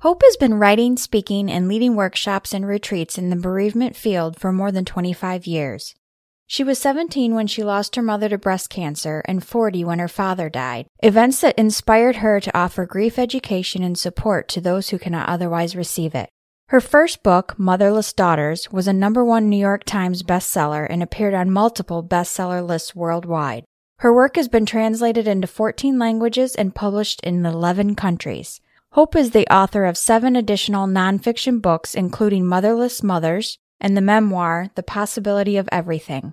Hope has been writing, speaking, and leading workshops and retreats in the bereavement field for more than 25 years. She was 17 when she lost her mother to breast cancer and 40 when her father died, events that inspired her to offer grief education and support to those who cannot otherwise receive it. Her first book, Motherless Daughters, was a number one New York Times bestseller and appeared on multiple bestseller lists worldwide. Her work has been translated into 14 languages and published in 11 countries. Hope is the author of seven additional nonfiction books, including Motherless Mothers and the memoir The Possibility of Everything.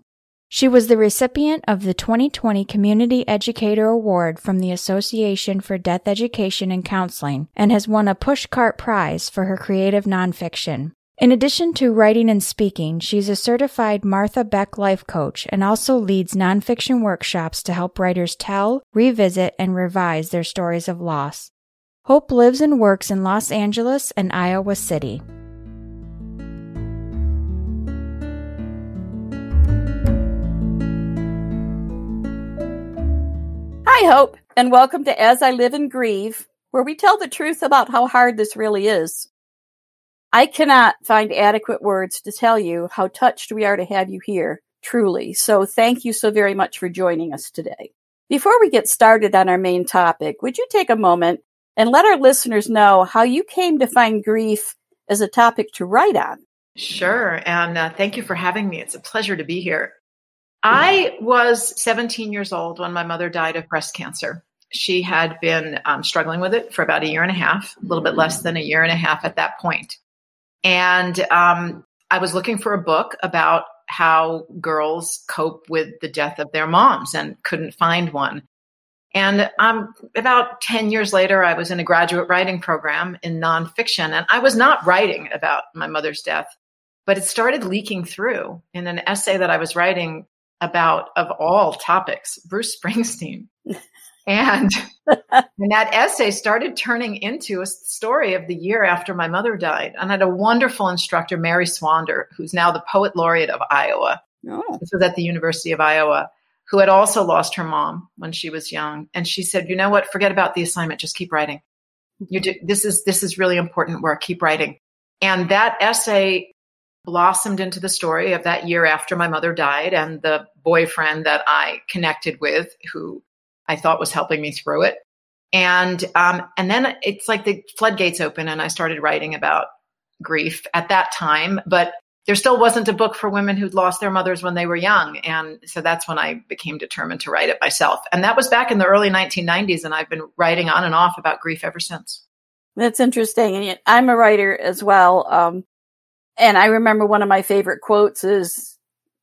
She was the recipient of the 2020 Community Educator Award from the Association for Death Education and Counseling and has won a Pushcart Prize for her creative nonfiction. In addition to writing and speaking, she's a certified Martha Beck life coach and also leads nonfiction workshops to help writers tell, revisit, and revise their stories of loss. Hope lives and works in Los Angeles and Iowa City. Hi, Hope, and welcome to As I Live and Grieve, where we tell the truth about how hard this really is. I cannot find adequate words to tell you how touched we are to have you here, truly. So thank you so very much for joining us today. Before we get started on our main topic, would you take a moment and let our listeners know how you came to find grief as a topic to write on. Sure. And uh, thank you for having me. It's a pleasure to be here. I was 17 years old when my mother died of breast cancer. She had been um, struggling with it for about a year and a half, a little bit less than a year and a half at that point. And um, I was looking for a book about how girls cope with the death of their moms and couldn't find one. And um, about 10 years later, I was in a graduate writing program in nonfiction, and I was not writing about my mother's death, but it started leaking through in an essay that I was writing about, of all topics, Bruce Springsteen. and, and that essay started turning into a story of the year after my mother died. And I had a wonderful instructor, Mary Swander, who's now the poet laureate of Iowa. Oh. This was at the University of Iowa who had also lost her mom when she was young. And she said, you know what? Forget about the assignment. Just keep writing. You do, this is, this is really important work. Keep writing. And that essay blossomed into the story of that year after my mother died and the boyfriend that I connected with who I thought was helping me through it. And, um, and then it's like the floodgates open and I started writing about grief at that time, but there still wasn't a book for women who'd lost their mothers when they were young. And so that's when I became determined to write it myself. And that was back in the early 1990s. And I've been writing on and off about grief ever since. That's interesting. And I'm a writer as well. Um, and I remember one of my favorite quotes is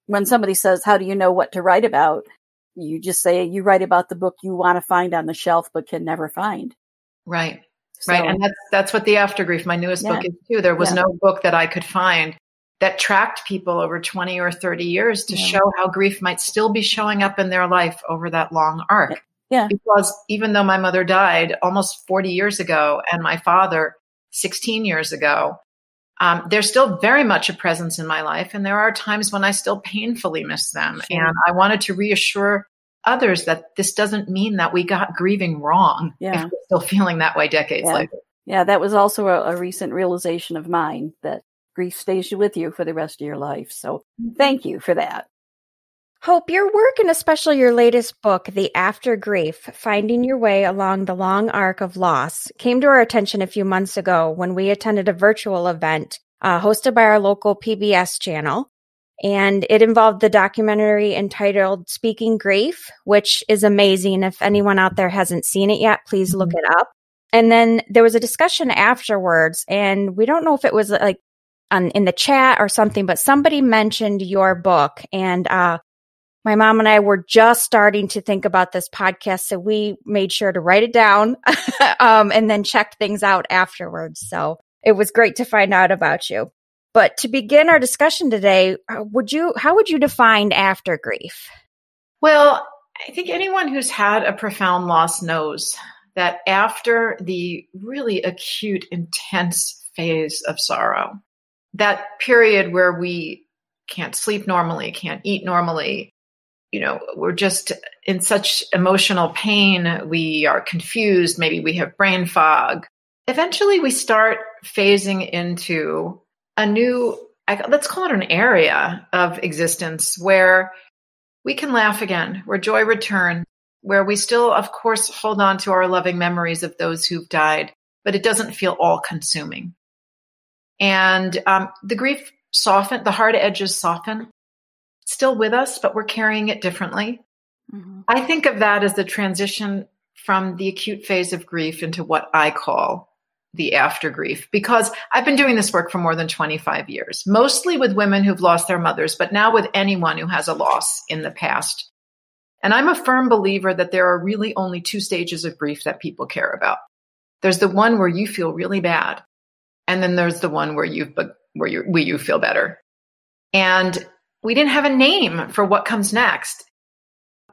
when somebody says, How do you know what to write about? You just say, You write about the book you want to find on the shelf but can never find. Right. So, right. And that's, that's what the after grief, my newest yeah. book is too. There was yeah. no book that I could find that tracked people over 20 or 30 years to yeah. show how grief might still be showing up in their life over that long arc. Yeah. Because even though my mother died almost 40 years ago and my father 16 years ago, um, they're still very much a presence in my life. And there are times when I still painfully miss them. Sure. And I wanted to reassure others that this doesn't mean that we got grieving wrong yeah. if we're still feeling that way decades yeah. later. Yeah, that was also a, a recent realization of mine that grief stays with you for the rest of your life. So mm-hmm. thank you for that. Hope, your work and especially your latest book, The After Grief Finding Your Way Along the Long Arc of Loss, came to our attention a few months ago when we attended a virtual event uh, hosted by our local PBS channel. And it involved the documentary entitled Speaking Grief, which is amazing. If anyone out there hasn't seen it yet, please look mm-hmm. it up. And then there was a discussion afterwards, and we don't know if it was like on in the chat or something, but somebody mentioned your book and, uh, my mom and I were just starting to think about this podcast. So we made sure to write it down, um, and then checked things out afterwards. So it was great to find out about you. But to begin our discussion today, uh, would you how would you define after grief? Well, I think anyone who's had a profound loss knows that after the really acute, intense phase of sorrow, that period where we can't sleep normally, can't eat normally, you know, we're just in such emotional pain, we are confused, maybe we have brain fog. Eventually, we start phasing into a new, let's call it an area of existence where we can laugh again, where joy returns, where we still, of course, hold on to our loving memories of those who've died, but it doesn't feel all consuming. And um, the grief soften, the hard edges soften. still with us, but we're carrying it differently. Mm-hmm. I think of that as the transition from the acute phase of grief into what I call the after grief because I've been doing this work for more than 25 years, mostly with women who've lost their mothers, but now with anyone who has a loss in the past. And I'm a firm believer that there are really only two stages of grief that people care about. There's the one where you feel really bad, and then there's the one where you where you where you feel better. And we didn't have a name for what comes next.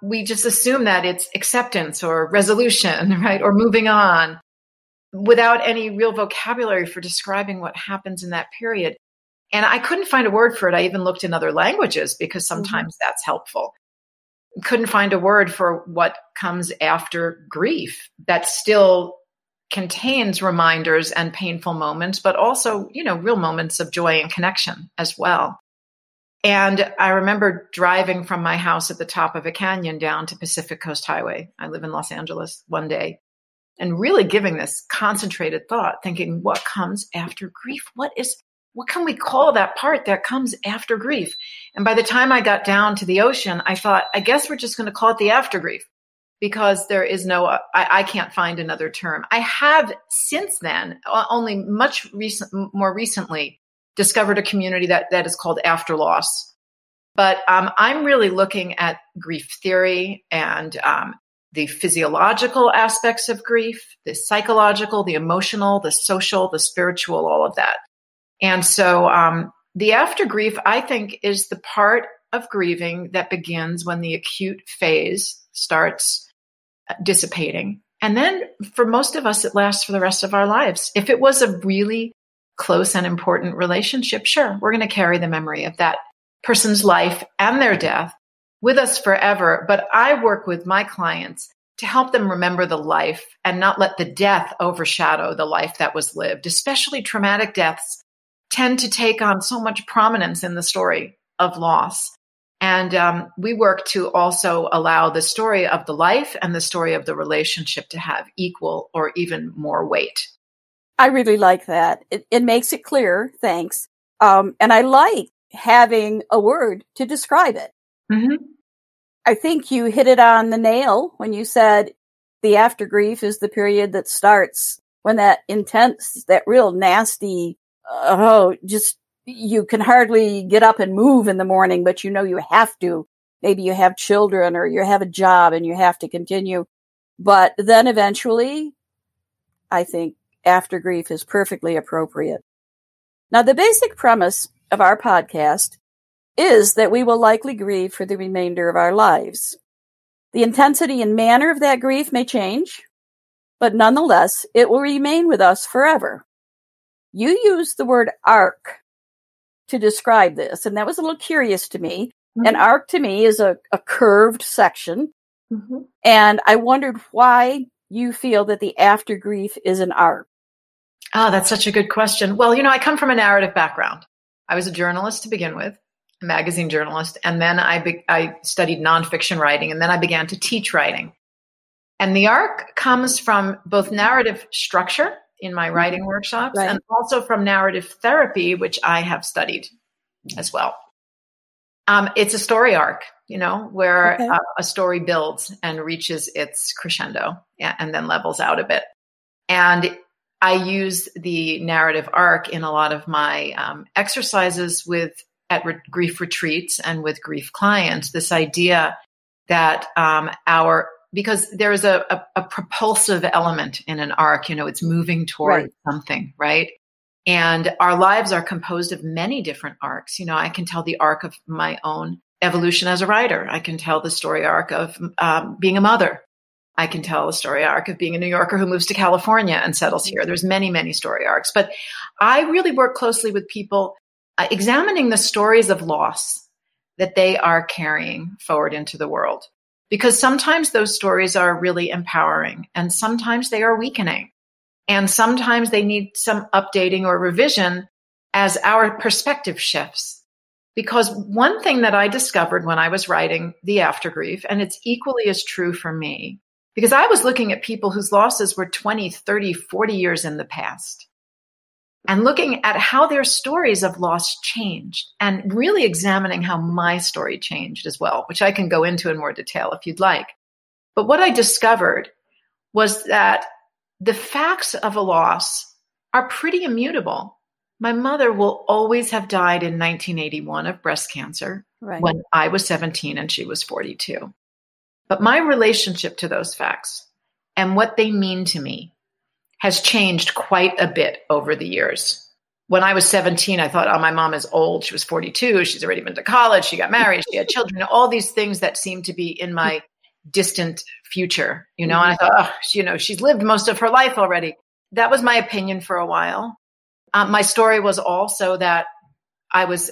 We just assume that it's acceptance or resolution, right? Or moving on without any real vocabulary for describing what happens in that period. And I couldn't find a word for it. I even looked in other languages because mm-hmm. sometimes mm-hmm. that's helpful. Couldn't find a word for what comes after grief that still contains reminders and painful moments, but also, you know, real moments of joy and connection as well. And I remember driving from my house at the top of a canyon down to Pacific Coast Highway. I live in Los Angeles one day and really giving this concentrated thought, thinking, what comes after grief? What is, what can we call that part that comes after grief? And by the time I got down to the ocean, I thought, I guess we're just going to call it the after grief because there is no, I, I, can't find another term. I have since then, only much recent, more recently, discovered a community that, that is called after loss. But um, I'm really looking at grief theory and um, the physiological aspects of grief, the psychological, the emotional, the social, the spiritual, all of that. And so um, the after grief, I think, is the part of grieving that begins when the acute phase starts dissipating. And then for most of us, it lasts for the rest of our lives. If it was a really close and important relationship, sure, we're going to carry the memory of that person's life and their death with us forever. But I work with my clients to help them remember the life and not let the death overshadow the life that was lived. Especially traumatic deaths tend to take on so much prominence in the story of loss. And um, we work to also allow the story of the life and the story of the relationship to have equal or even more weight. I really like that. It, it makes it clear. Thanks. Um, and I like having a word to describe it. Mm-hmm. I think you hit it on the nail when you said the after grief is the period that starts when that intense, that real nasty, oh, just you can hardly get up and move in the morning, but you know you have to. Maybe you have children or you have a job and you have to continue. But then eventually, I think after grief is perfectly appropriate. Now, the basic premise of our podcast is that we will likely grieve for the remainder of our lives. The intensity and manner of that grief may change, but nonetheless, it will remain with us forever. You used the word arc to describe this, and that was a little curious to me. Mm-hmm. An arc to me is a, a curved section, mm-hmm. and I wondered why you feel that the after grief is an arc. Oh, that's such a good question. Well, you know, I come from a narrative background. I was a journalist to begin with a magazine journalist, and then I be- I studied nonfiction writing, and then I began to teach writing. And the arc comes from both narrative structure in my writing workshops right. and also from narrative therapy, which I have studied as well. Um, it's a story arc, you know, where okay. a, a, story builds and reaches its crescendo and then levels out a bit. And I use the narrative arc in a lot of my um, exercises with at re- grief retreats and with grief clients this idea that um, our because there is a, a, a, propulsive element in an arc you know it's moving toward right. something right And our lives are composed of many different arcs. You know, I can tell the arc of my own evolution as a writer. I can tell the story arc of um, being a mother. I can tell a story arc of being a New Yorker who moves to California and settles here. There's many, many story arcs, but I really work closely with people uh, examining the stories of loss that they are carrying forward into the world. Because sometimes those stories are really empowering and sometimes they are weakening. And sometimes they need some updating or revision as our perspective shifts. Because one thing that I discovered when I was writing The Aftergrief, and it's equally as true for me, because I was looking at people whose losses were 20, 30, 40 years in the past and looking at how their stories of loss changed and really examining how my story changed as well, which I can go into in more detail if you'd like. But what I discovered was that the facts of a loss are pretty immutable. My mother will always have died in 1981 of breast cancer right. when I was 17 and she was 42. But my relationship to those facts and what they mean to me has changed quite a bit over the years. When I was 17, I thought, oh, my mom is old. She was 42. She's already been to college. She got married. She had children. All these things that seem to be in my distant future, you know, and I thought, oh, you know, she's lived most of her life already. That was my opinion for a while. Um, my story was also that I was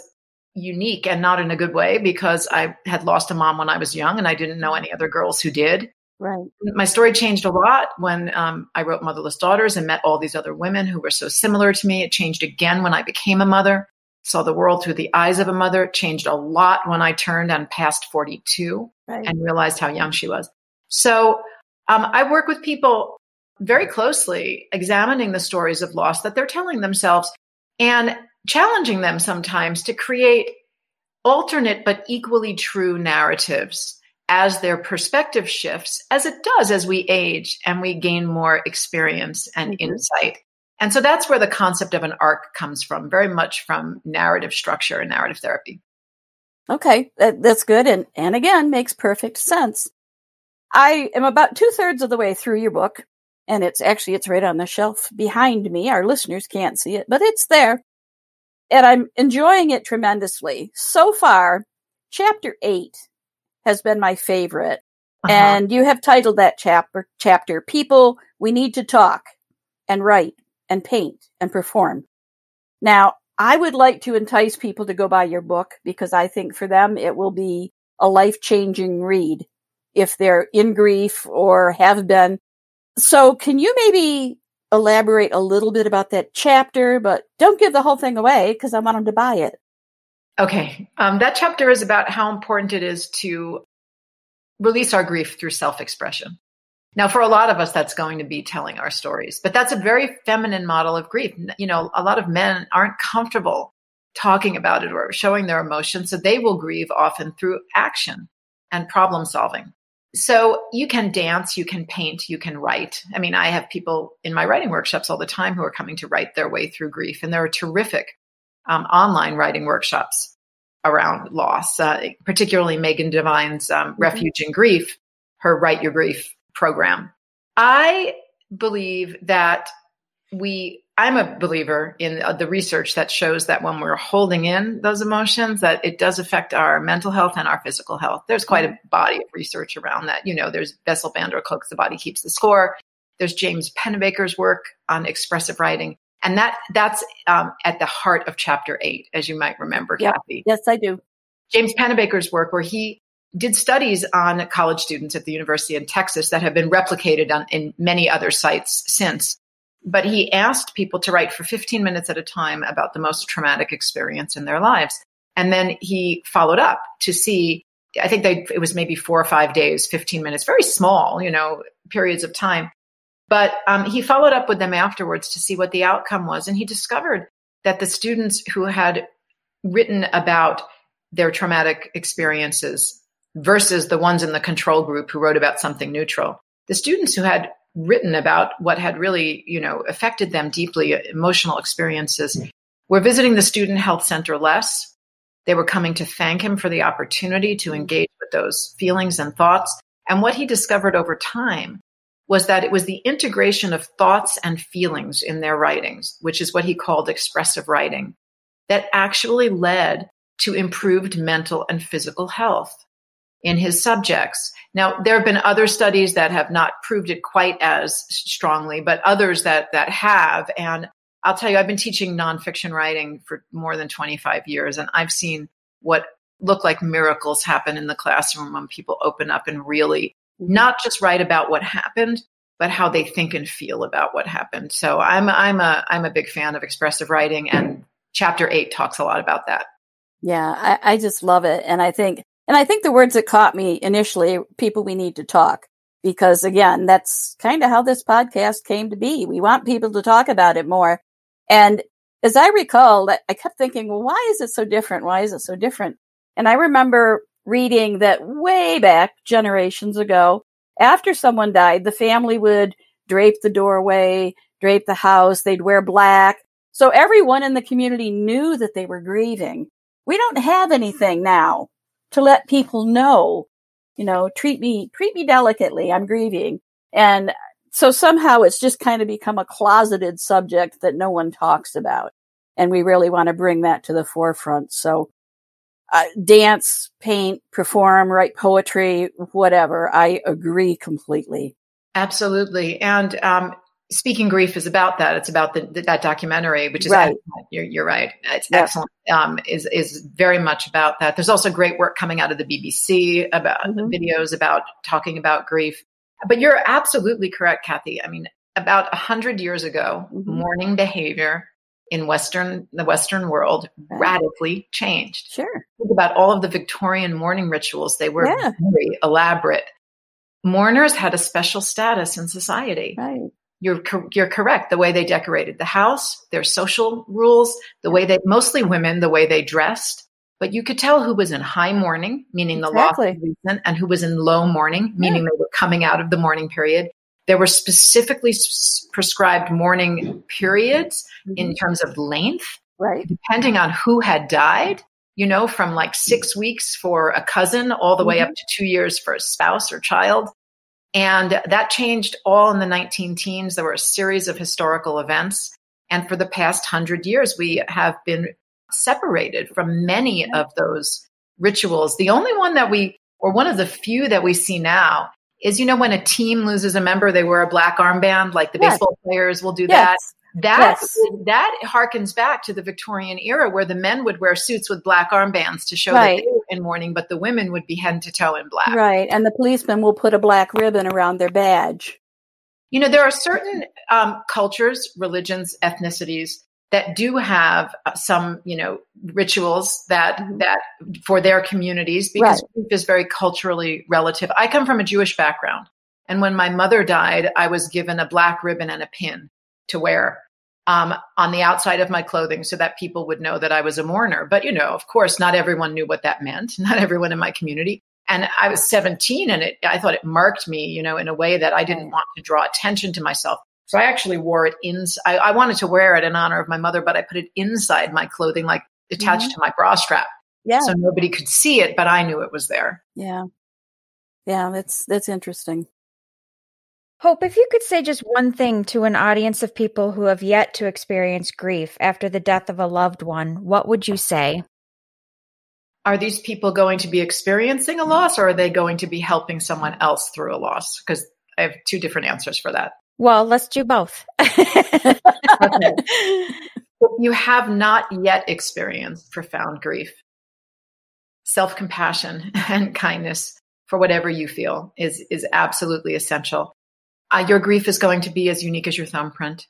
unique and not in a good way because I had lost a mom when I was young and I didn't know any other girls who did. Right. My story changed a lot when um, I wrote Motherless Daughters and met all these other women who were so similar to me. It changed again when I became a mother saw the world through the eyes of a mother, changed a lot when I turned and passed 42 right. and realized how young she was. So um, I work with people very closely, examining the stories of loss that they're telling themselves and challenging them sometimes to create alternate but equally true narratives as their perspective shifts, as it does as we age and we gain more experience and mm-hmm. insight. And so that's where the concept of an arc comes from, very much from narrative structure and narrative therapy. Okay, that, that's good. And, and again, makes perfect sense. I am about two thirds of the way through your book, and it's actually, it's right on the shelf behind me. Our listeners can't see it, but it's there. And I'm enjoying it tremendously. So far, chapter eight has been my favorite. Uh-huh. And you have titled that chapter, chapter, People We Need to Talk and Write and paint and perform. Now, I would like to entice people to go buy your book because I think for them it will be a life changing read if they're in grief or have been. So can you maybe elaborate a little bit about that chapter, but don't give the whole thing away because I want them to buy it. Okay. Um, that chapter is about how important it is to release our grief through self expression. Now, for a lot of us, that's going to be telling our stories, but that's a very feminine model of grief. You know, a lot of men aren't comfortable talking about it or showing their emotions, so they will grieve often through action and problem solving. So you can dance, you can paint, you can write. I mean, I have people in my writing workshops all the time who are coming to write their way through grief, and there are terrific um, online writing workshops around loss, uh, particularly Megan Devine's um, mm-hmm. Refuge in Grief, her Write Your Grief program. I believe that we I'm a believer in the research that shows that when we're holding in those emotions, that it does affect our mental health and our physical health. There's quite a body of research around that. You know, there's Bessel van der Kolk's The Body Keeps the Score. There's James Pennebaker's work on expressive writing. And that that's um, at the heart of chapter eight, as you might remember, yeah. Kathy. Yes, I do. James Pennebaker's work, where he did studies on college students at the University in Texas that have been replicated on, in many other sites since. But he asked people to write for 15 minutes at a time about the most traumatic experience in their lives. And then he followed up to see, I think they, it was maybe four or five days, 15 minutes, very small, you know, periods of time. But um, he followed up with them afterwards to see what the outcome was. And he discovered that the students who had written about their traumatic experiences versus the ones in the control group who wrote about something neutral. The students who had written about what had really, you know, affected them deeply, emotional experiences, were visiting the student health center less. They were coming to thank him for the opportunity to engage with those feelings and thoughts. And what he discovered over time was that it was the integration of thoughts and feelings in their writings, which is what he called expressive writing, that actually led to improved mental and physical health in his subjects. Now, there have been other studies that have not proved it quite as strongly, but others that, that have. And I'll tell you, I've been teaching nonfiction writing for more than 25 years, and I've seen what look like miracles happen in the classroom when people open up and really not just write about what happened, but how they think and feel about what happened. So I'm I'm a I'm a big fan of expressive writing, and chapter eight talks a lot about that. Yeah, I, I just love it, and I think and I think the words that caught me initially, people we need to talk, because again, that's kind of how this podcast came to be. We want people to talk about it more, and as I recall, I kept thinking, well, why is it so different? Why is it so different? And I remember reading that way back generations ago, after someone died, the family would drape the doorway, drape the house, they'd wear black. So everyone in the community knew that they were grieving. We don't have anything now to let people know, you know, treat me, treat me delicately. I'm grieving. And so somehow it's just kind of become a closeted subject that no one talks about. And we really want to bring that to the forefront. So uh, dance, paint, perform, write poetry, whatever. I agree completely. Absolutely. And um, Speaking Grief is about that. It's about the, that documentary, which is right. You're, you're, right. It's yeah. excellent. Um, is is very much about that. There's also great work coming out of the BBC about mm-hmm. videos about talking about grief. But you're absolutely correct, Kathy. I mean, about a hundred years ago, mm-hmm. mourning behavior in Western the Western world right. radically changed. Sure. Think about all of the Victorian mourning rituals. They were yeah. very elaborate. Mourners had a special status in society. Right. You're you're correct. The way they decorated the house, their social rules, the way they mostly women, the way they dressed. But you could tell who was in high mourning, meaning the exactly. loss of reason, and who was in low mourning, meaning yeah. they were coming out of the mourning period. There were specifically prescribed mourning periods mm-hmm. in terms of length, right? Depending on who had died, you know, from like six weeks for a cousin all the mm-hmm. way up to two years for a spouse or child. And that changed all in the 19 teens. There were a series of historical events. And for the past hundred years, we have been separated from many of those rituals. The only one that we, or one of the few that we see now is you know when a team loses a member, they wear a black armband, like the yes. baseball players will do yes. that. That yes. that harkens back to the Victorian era where the men would wear suits with black armbands to show right. that they were in mourning, but the women would be head to toe in black. Right, and the policemen will put a black ribbon around their badge. You know, there are certain um, cultures, religions, ethnicities that do have some, you know, rituals that mm-hmm. that for their communities because right. grief is very culturally relative. I come from a Jewish background, and when my mother died, I was given a black ribbon and a pin to wear um, on the outside of my clothing so that people would know that I was a mourner. But you know, of course, not everyone knew what that meant. Not everyone in my community. And I was 17, and it, I thought it marked me, you know, in a way that I didn't want to draw attention to myself. So I actually wore it in. I, I, wanted to wear it in honor of my mother, but I put it inside my clothing, like attached mm-hmm. to my bra strap. Yeah. So nobody could see it, but I knew it was there. Yeah. Yeah, that's that's interesting. Hope, if you could say just one thing to an audience of people who have yet to experience grief after the death of a loved one, what would you say? Are these people going to be experiencing a loss or are they going to be helping someone else through a loss? Because I have two different answers for that. Well, let's do both. you have not yet experienced profound grief, self compassion and kindness for whatever you feel is, is absolutely essential. Uh, your grief is going to be as unique as your thumbprint.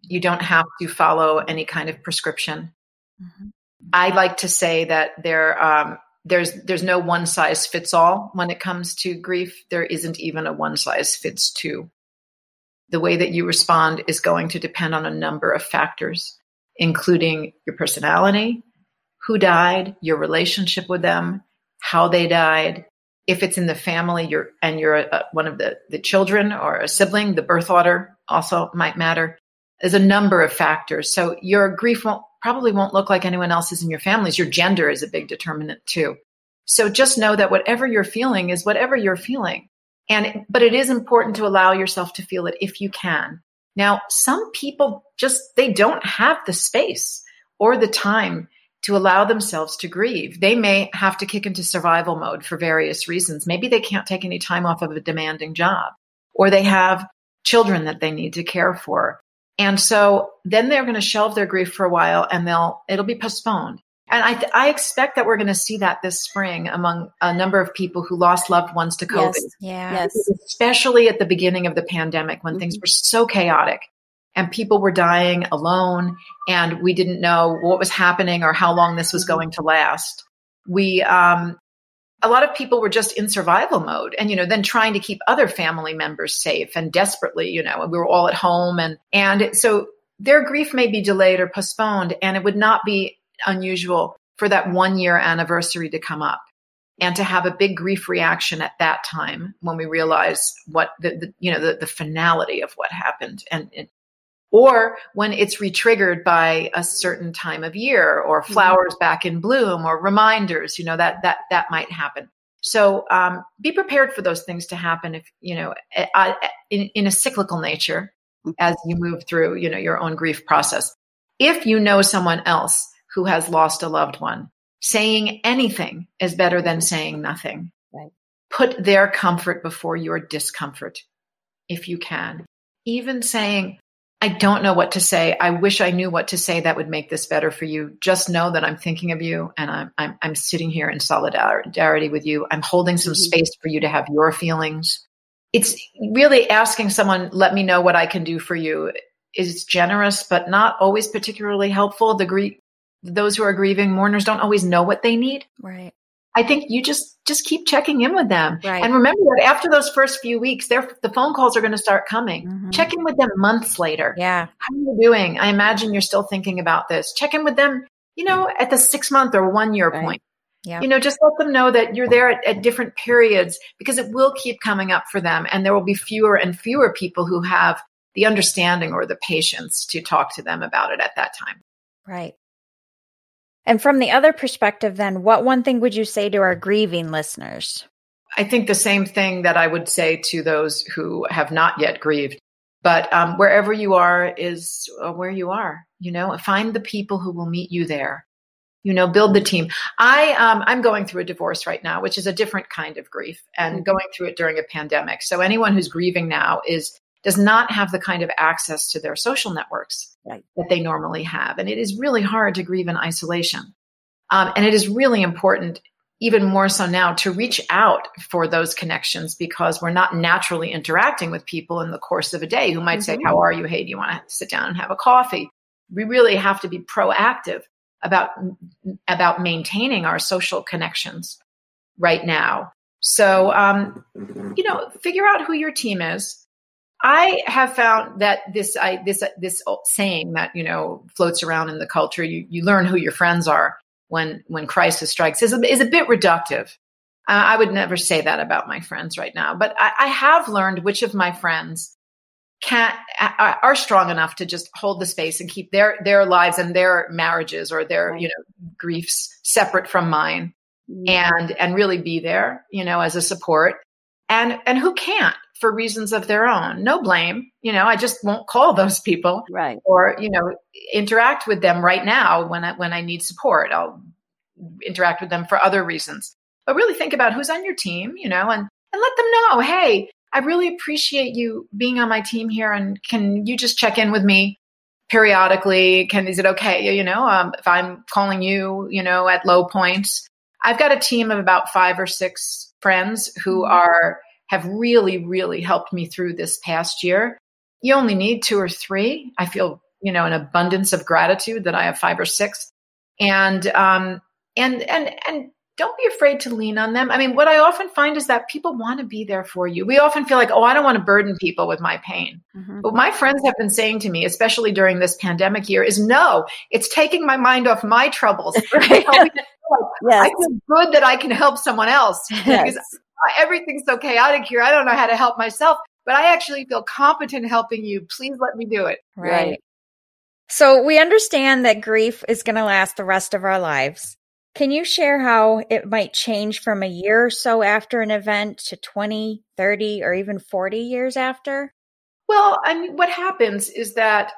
You don't have to follow any kind of prescription. Mm-hmm. I like to say that there, um, there's there's no one size fits all when it comes to grief. There isn't even a one size fits two the way that you respond is going to depend on a number of factors, including your personality, who died, your relationship with them, how they died. If it's in the family, you're and you're a, one of the, the children or a sibling, the birth order also might matter. There's a number of factors. So your grief won't probably won't look like anyone else's in your families. Your gender is a big determinant too. So just know that whatever you're feeling is whatever you're feeling. And, but it is important to allow yourself to feel it if you can. Now, some people just, they don't have the space or the time to allow themselves to grieve. They may have to kick into survival mode for various reasons. Maybe they can't take any time off of a demanding job or they have children that they need to care for. And so then they're going to shelve their grief for a while and they'll, it'll be postponed. And I, th- I expect that we're going to see that this spring among a number of people who lost loved ones to COVID. Yes. Yeah. Yes. Especially at the beginning of the pandemic when mm-hmm. things were so chaotic and people were dying alone and we didn't know what was happening or how long this was mm-hmm. going to last. We, um, a lot of people were just in survival mode and, you know, then trying to keep other family members safe and desperately, you know, we were all at home and, and so their grief may be delayed or postponed and it would not be unusual for that one year anniversary to come up and to have a big grief reaction at that time when we realize what the, the you know the, the finality of what happened and, and or when it's retriggered by a certain time of year or mm-hmm. flowers back in bloom or reminders you know that that that might happen so um, be prepared for those things to happen if you know in, in a cyclical nature mm-hmm. as you move through you know your own grief process if you know someone else who has lost a loved one. Saying anything is better than saying nothing. Right. Put their comfort before your discomfort if you can. Even saying, I don't know what to say. I wish I knew what to say that would make this better for you. Just know that I'm thinking of you and I'm, I'm, I'm sitting here in solidarity with you. I'm holding some mm-hmm. space for you to have your feelings. It's really asking someone, let me know what I can do for you is generous, but not always particularly helpful. The Greek, those who are grieving mourners don't always know what they need. Right. I think you just just keep checking in with them. Right. And remember that after those first few weeks, the phone calls are going to start coming. Mm-hmm. Check in with them months later. Yeah. How are you doing? I imagine you're still thinking about this. Check in with them, you know, at the six month or one year right. point. Yeah. You know, just let them know that you're there at, at different periods because it will keep coming up for them. And there will be fewer and fewer people who have the understanding or the patience to talk to them about it at that time. Right. And from the other perspective, then, what one thing would you say to our grieving listeners? I think the same thing that I would say to those who have not yet grieved. But um, wherever you are is uh, where you are. You know, find the people who will meet you there. You know, build the team. I um, I'm going through a divorce right now, which is a different kind of grief, and mm-hmm. going through it during a pandemic. So anyone who's grieving now is does not have the kind of access to their social networks right. that they normally have. And it is really hard to grieve in isolation. Um, and it is really important, even more so now, to reach out for those connections because we're not naturally interacting with people in the course of a day who might mm-hmm. say, How are you? Hey, do you want to sit down and have a coffee? We really have to be proactive about, about maintaining our social connections right now. So, um, you know, figure out who your team is I have found that this I this this saying that you know floats around in the culture you you learn who your friends are when when crisis strikes is a, is a bit reductive. Uh, I would never say that about my friends right now, but I, I have learned which of my friends can are strong enough to just hold the space and keep their their lives and their marriages or their you know griefs separate from mine mm-hmm. and and really be there you know as a support and and who can't for reasons of their own. No blame. You know, I just won't call those people. Right. Or, you know, interact with them right now when I when I need support. I'll interact with them for other reasons. But really think about who's on your team, you know, and, and let them know, hey, I really appreciate you being on my team here and can you just check in with me periodically? Can is it okay, you know, um, if I'm calling you, you know, at low points? I've got a team of about five or six friends who mm-hmm. are have really, really helped me through this past year. You only need two or three. I feel, you know, an abundance of gratitude that I have five or six. And, um, and, and, and don't be afraid to lean on them. I mean, what I often find is that people want to be there for you. We often feel like, oh, I don't want to burden people with my pain. Mm-hmm. But my friends have been saying to me, especially during this pandemic year, is no, it's taking my mind off my troubles. Right. yes. I feel good that I can help someone else yes. Because everything's so chaotic here. I don't know how to help myself, but I actually feel competent helping you. Please let me do it. Right. right. So we understand that grief is going to last the rest of our lives. Can you share how it might change from a year or so after an event to 20, 30, or even 40 years after? Well, I mean, what happens is that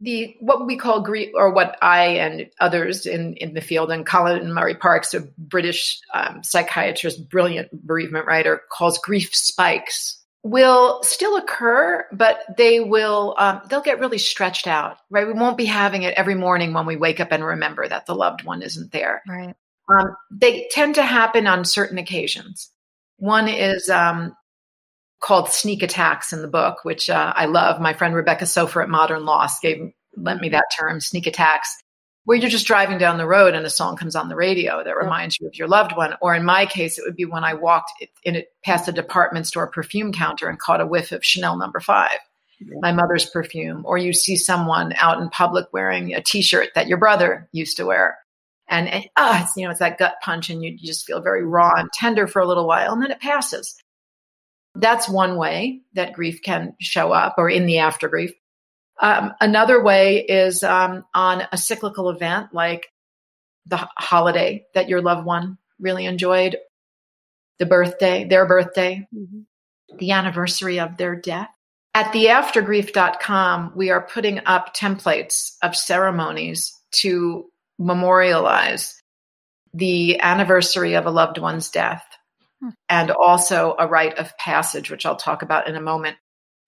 the what we call grief, or what I and others in, in the field, and Colin and Murray Parkes, a British um, psychiatrist, brilliant bereavement writer, calls grief spikes will still occur, but they will um, they'll get really stretched out, right? We won't be having it every morning when we wake up and remember that the loved one isn't there. Right. Um, they tend to happen on certain occasions. One is um, called sneak attacks in the book, which uh, I love. My friend Rebecca Soffer at Modern Loss gave lent me that term, sneak attacks where you're just driving down the road and a song comes on the radio that reminds you of your loved one. Or in my case, it would be when I walked in it past a department store perfume counter and caught a whiff of Chanel number five, my mother's perfume. Or you see someone out in public wearing a t-shirt that your brother used to wear. And, and ah, it's, you know, it's that gut punch and you, you just feel very raw and tender for a little while and then it passes. That's one way that grief can show up or in the after grief. Um, another way is um, on a cyclical event like the holiday that your loved one really enjoyed, the birthday, their birthday, mm-hmm. the anniversary of their death. At theaftergrief.com, we are putting up templates of ceremonies to memorialize the anniversary of a loved one's death hmm. and also a rite of passage, which I'll talk about in a moment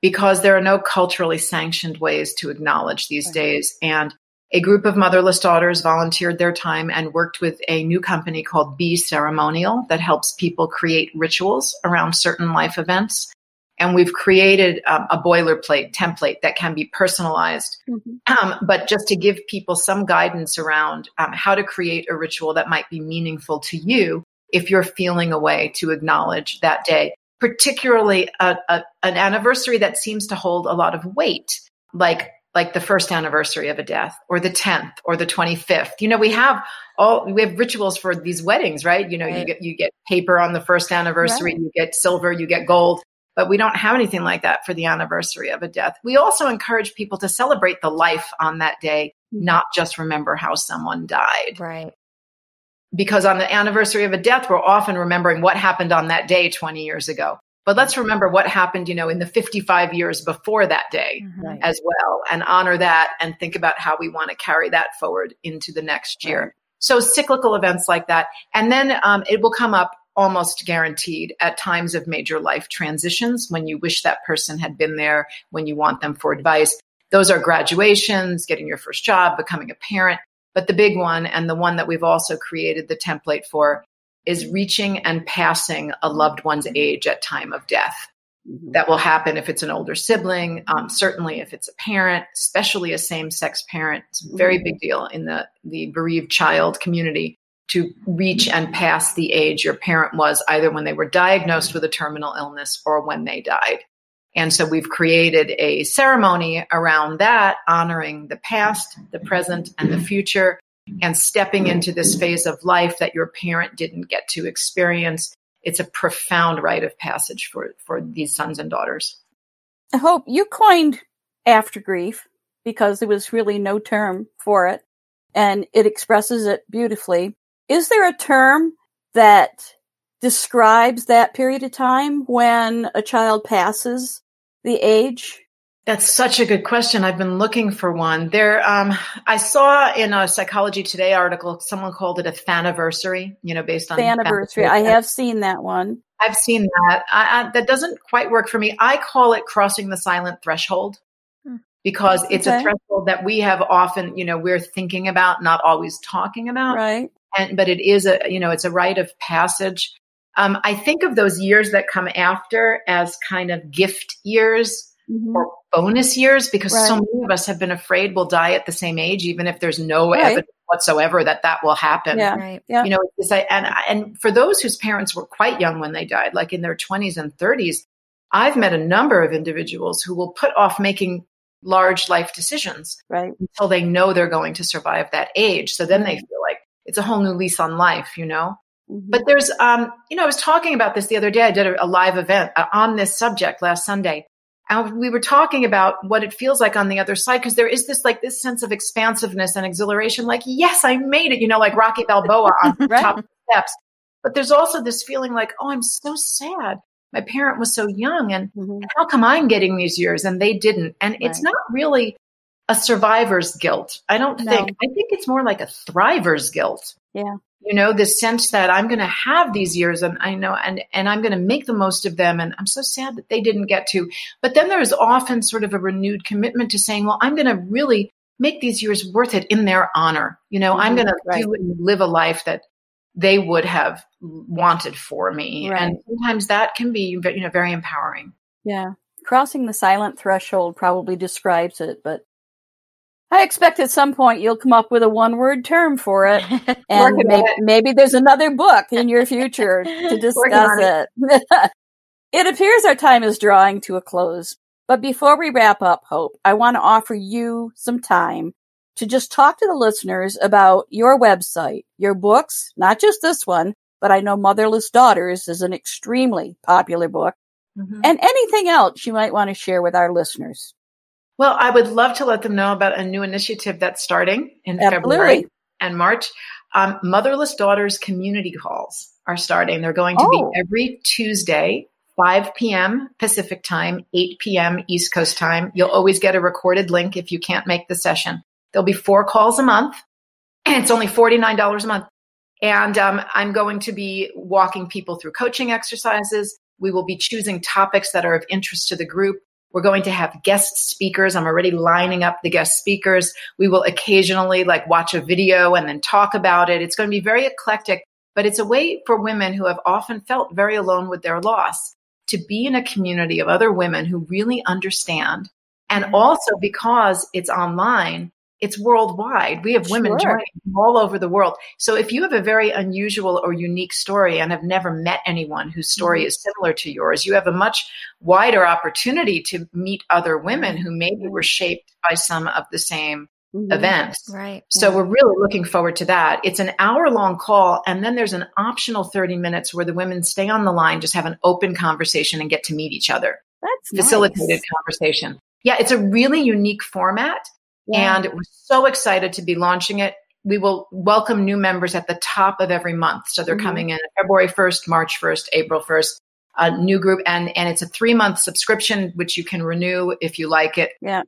because there are no culturally sanctioned ways to acknowledge these right. days. And a group of motherless daughters volunteered their time and worked with a new company called Be Ceremonial that helps people create rituals around certain life events. And we've created um, a boilerplate template that can be personalized. Mm-hmm. Um, but just to give people some guidance around um, how to create a ritual that might be meaningful to you if you're feeling a way to acknowledge that day particularly a, a, an anniversary that seems to hold a lot of weight, like like the first anniversary of a death or the 10th or the 25th. You know, we have all we have rituals for these weddings, right? You know, right. you get you get paper on the first anniversary, right. you get silver, you get gold, but we don't have anything like that for the anniversary of a death. We also encourage people to celebrate the life on that day, mm-hmm. not just remember how someone died. Right because on the anniversary of a death, we're often remembering what happened on that day 20 years ago. But let's remember what happened, you know, in the 55 years before that day mm-hmm. as well and honor that and think about how we want to carry that forward into the next year. Right. So cyclical events like that. And then um, it will come up almost guaranteed at times of major life transitions when you wish that person had been there, when you want them for advice. Those are graduations, getting your first job, becoming a parent. But the big one, and the one that we've also created the template for, is reaching and passing a loved one's age at time of death. Mm-hmm. That will happen if it's an older sibling, um, certainly if it's a parent, especially a same sex parent. It's a very mm-hmm. big deal in the, the bereaved child community to reach and pass the age your parent was either when they were diagnosed with a terminal illness or when they died. And so we've created a ceremony around that, honoring the past, the present, and the future, and stepping into this phase of life that your parent didn't get to experience. It's a profound rite of passage for, for these sons and daughters. I hope you coined after grief because there was really no term for it and it expresses it beautifully. Is there a term that describes that period of time when a child passes the age? That's such a good question. I've been looking for one. There, um, I saw in a Psychology Today article, someone called it a faniversary, you know, based on faniversary. I have seen that one. I've seen that. I, I, that doesn't quite work for me. I call it crossing the silent threshold hmm. because it's okay. a threshold that we have often, you know, we're thinking about, not always talking about. Right. And, but it is a, you know, it's a rite of passage. Um, I think of those years that come after as kind of gift years mm-hmm. or bonus years because right. so many of us have been afraid we'll die at the same age, even if there's no right. evidence whatsoever that that will happen. Yeah. Right. yeah. You know, and, and for those whose parents were quite young when they died, like in their 20s and 30s, I've met a number of individuals who will put off making large life decisions right. until they know they're going to survive that age. So then they mm-hmm. feel like it's a whole new lease on life, you know? Mm-hmm. But there's, um, you know, I was talking about this the other day. I did a, a live event uh, on this subject last Sunday. And we were talking about what it feels like on the other side because there is this like this sense of expansiveness and exhilaration, like, yes, I made it, you know, like Rocky Balboa on the Right. top of the steps. But there's also this feeling like, oh, I'm so sad. My parent was so young and Mhm. how come I'm getting these years and they didn't? And it's not really a survivor's guilt. I don't No. think, I think it's more like a thriver's guilt. Yeah. You know, the sense that I'm going to have these years and I know, and, and I'm going to make the most of them. And I'm so sad that they didn't get to. But then there's often sort of a renewed commitment to saying, well, I'm going to really make these years worth it in their honor. You know, I'm Mhm. going to Right. and live a life that they would have wanted for me. Right. And sometimes that can be, you know, very empowering. Yeah. Crossing the silent threshold probably describes it, but I expect at some point you'll come up with a one word term for it. And maybe, it. maybe there's another book in your future to discuss on it. it appears our time is drawing to a close. But before we wrap up, Hope, I want to offer you some time to just talk to the listeners about your website, your books, not just this one, but I know Motherless Daughters is an extremely popular book, Mhm. and anything else you might want to share with our listeners. Well, I would love to let them know about a new initiative that's starting in February and March. Um, Motherless Daughters community calls are starting. They're going to Oh. be every Tuesday, 5 p.m. Pacific time, 8 p.m. East Coast time. You'll always get a recorded link if you can't make the session. There'll be four calls a month, and it's only $49 a month. And um, I'm going to be walking people through coaching exercises. We will be choosing topics that are of interest to the group. We're going to have guest speakers. I'm already lining up the guest speakers. We will occasionally like watch a video and then talk about it. It's going to be very eclectic, but it's a way for women who have often felt very alone with their loss to be in a community of other women who really understand. And also because it's online, it's worldwide. We have women Sure. all over the world. So if you have a very unusual or unique story and have never met anyone whose story is similar to yours, you have a much wider opportunity to meet other women who maybe were shaped by some of the same Mhm. events. Right. So we're really looking forward to that. It's an hour long call, and then there's an optional 30 minutes where the women stay on the line, just have an open conversation and get to meet each other. That's Facilitated nice. conversation. Yeah, it's a really unique format, Yeah. and we're so excited to be launching it. We will welcome new members at the top of every month. So they're Mhm. coming in February 1st, March 1st, April 1st. A new group, and and it's a three month subscription which you can renew if you like it Yeah.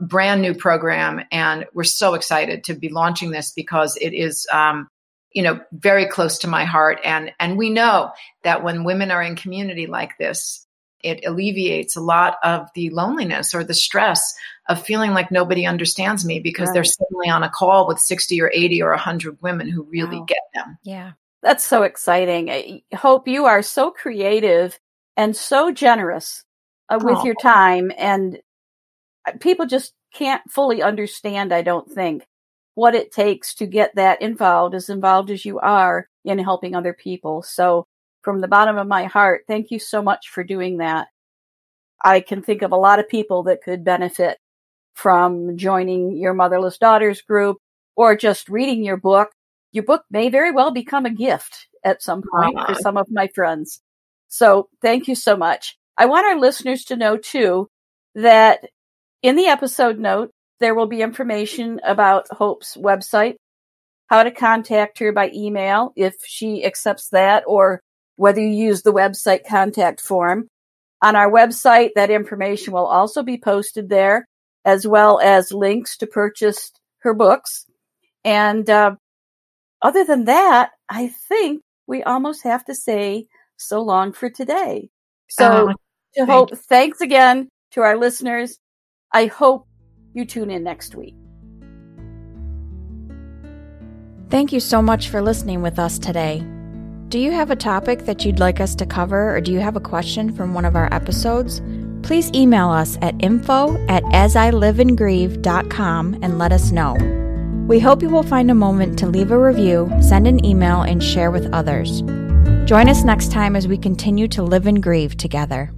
brand new program and we're so excited to be launching this because it is um, you know very close to my heart and and we know that when women are in community like this it alleviates a lot of the loneliness or the stress of feeling like nobody understands me because they're suddenly on a call with 60 or 80 or 100 women who really Wow. get them Yeah. That's so exciting. I hope you are so creative and so generous uh, with Aw. your time. And uh, people just can't fully understand, I don't think, what it takes to get that involved, as involved as you are in helping other people. So, from the bottom of my heart, thank you so much for doing that. I can think of a lot of people that could benefit from joining your Motherless Daughters group or just reading your book your book may very well become a gift at some point for ah. some of my friends. So thank you so much. I want our listeners to know too that in the episode note, there will be information about Hope's website, how to contact her by email if she accepts that, or whether you use the website contact form. On our website, that information will also be posted there, as well as links to purchase her books. And uh, other than that, I think we almost have to say so long for today. So, Uh, to thank hope, thanks again to our listeners. I hope you tune in next week. Thank you so much for listening with us today. Do you have a topic that you'd like us to cover, or do you have a question from one of our episodes? Please email us at info at asiliveandgrieve.com and let us know. We hope you will find a moment to leave a review, send an email, and share with others. Join us next time as we continue to live and grieve together.